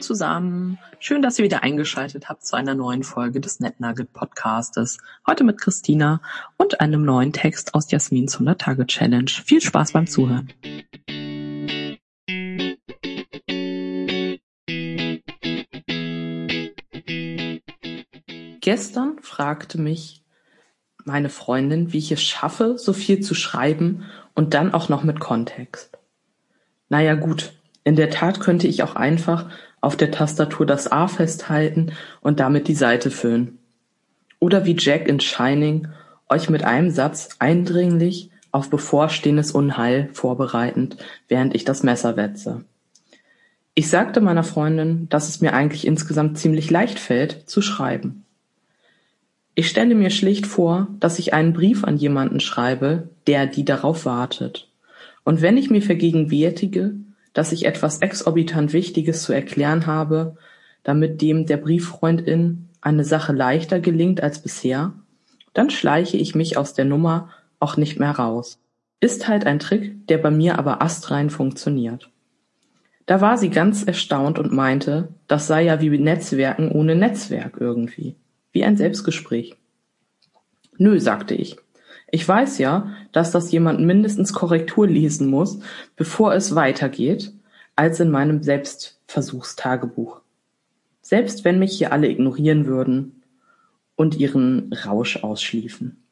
zusammen. Schön, dass ihr wieder eingeschaltet habt zu einer neuen Folge des NetNugget Podcastes. Heute mit Christina und einem neuen Text aus Jasmins 100 Tage Challenge. Viel Spaß beim Zuhören. Gestern fragte mich meine Freundin, wie ich es schaffe, so viel zu schreiben und dann auch noch mit Kontext. Naja gut, in der Tat könnte ich auch einfach auf der Tastatur das A festhalten und damit die Seite füllen. Oder wie Jack in Shining euch mit einem Satz eindringlich auf bevorstehendes Unheil vorbereitend, während ich das Messer wetze. Ich sagte meiner Freundin, dass es mir eigentlich insgesamt ziemlich leicht fällt, zu schreiben. Ich stelle mir schlicht vor, dass ich einen Brief an jemanden schreibe, der die darauf wartet. Und wenn ich mir vergegenwärtige, dass ich etwas exorbitant Wichtiges zu erklären habe, damit dem der Brieffreundin eine Sache leichter gelingt als bisher, dann schleiche ich mich aus der Nummer auch nicht mehr raus. Ist halt ein Trick, der bei mir aber astrein funktioniert. Da war sie ganz erstaunt und meinte, das sei ja wie Netzwerken ohne Netzwerk irgendwie. Wie ein Selbstgespräch. Nö, sagte ich. Ich weiß ja, dass das jemand mindestens Korrektur lesen muss, bevor es weitergeht, als in meinem Selbstversuchstagebuch. Selbst wenn mich hier alle ignorieren würden und ihren Rausch ausschliefen.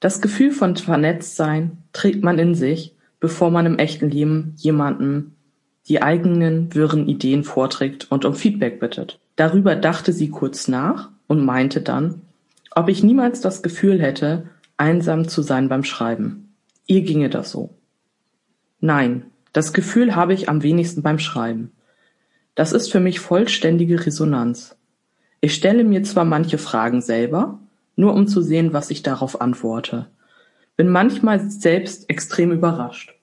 Das Gefühl von Vernetztsein trägt man in sich, bevor man im echten Leben jemandem die eigenen wirren Ideen vorträgt und um Feedback bittet. Darüber dachte sie kurz nach und meinte dann, ob ich niemals das Gefühl hätte, einsam zu sein beim Schreiben. Ihr ginge das so. Nein, das Gefühl habe ich am wenigsten beim Schreiben. Das ist für mich vollständige Resonanz. Ich stelle mir zwar manche Fragen selber, nur um zu sehen, was ich darauf antworte. Bin manchmal selbst extrem überrascht.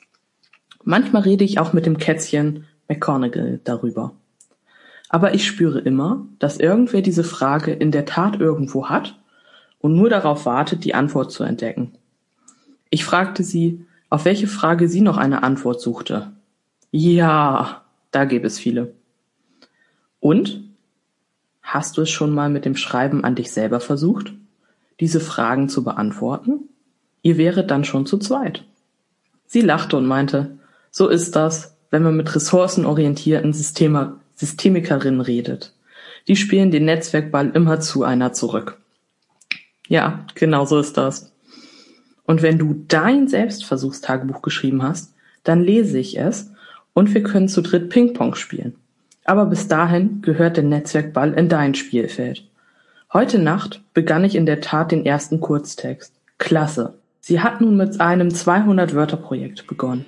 Manchmal rede ich auch mit dem Kätzchen McConaughey darüber. Aber ich spüre immer, dass irgendwer diese Frage in der Tat irgendwo hat und nur darauf wartet, die Antwort zu entdecken. Ich fragte sie, auf welche Frage sie noch eine Antwort suchte. Ja, da gäbe es viele. Und? Hast du es schon mal mit dem Schreiben an dich selber versucht, diese Fragen zu beantworten? Ihr wäret dann schon zu zweit. Sie lachte und meinte, so ist das, wenn man mit ressourcenorientierten Systemer Systemikerinnen redet. Die spielen den Netzwerkball immer zu einer zurück. Ja, genau so ist das. Und wenn du dein Selbstversuchstagebuch geschrieben hast, dann lese ich es und wir können zu dritt Ping-Pong spielen. Aber bis dahin gehört der Netzwerkball in dein Spielfeld. Heute Nacht begann ich in der Tat den ersten Kurztext. Klasse. Sie hat nun mit einem 200-Wörter-Projekt begonnen.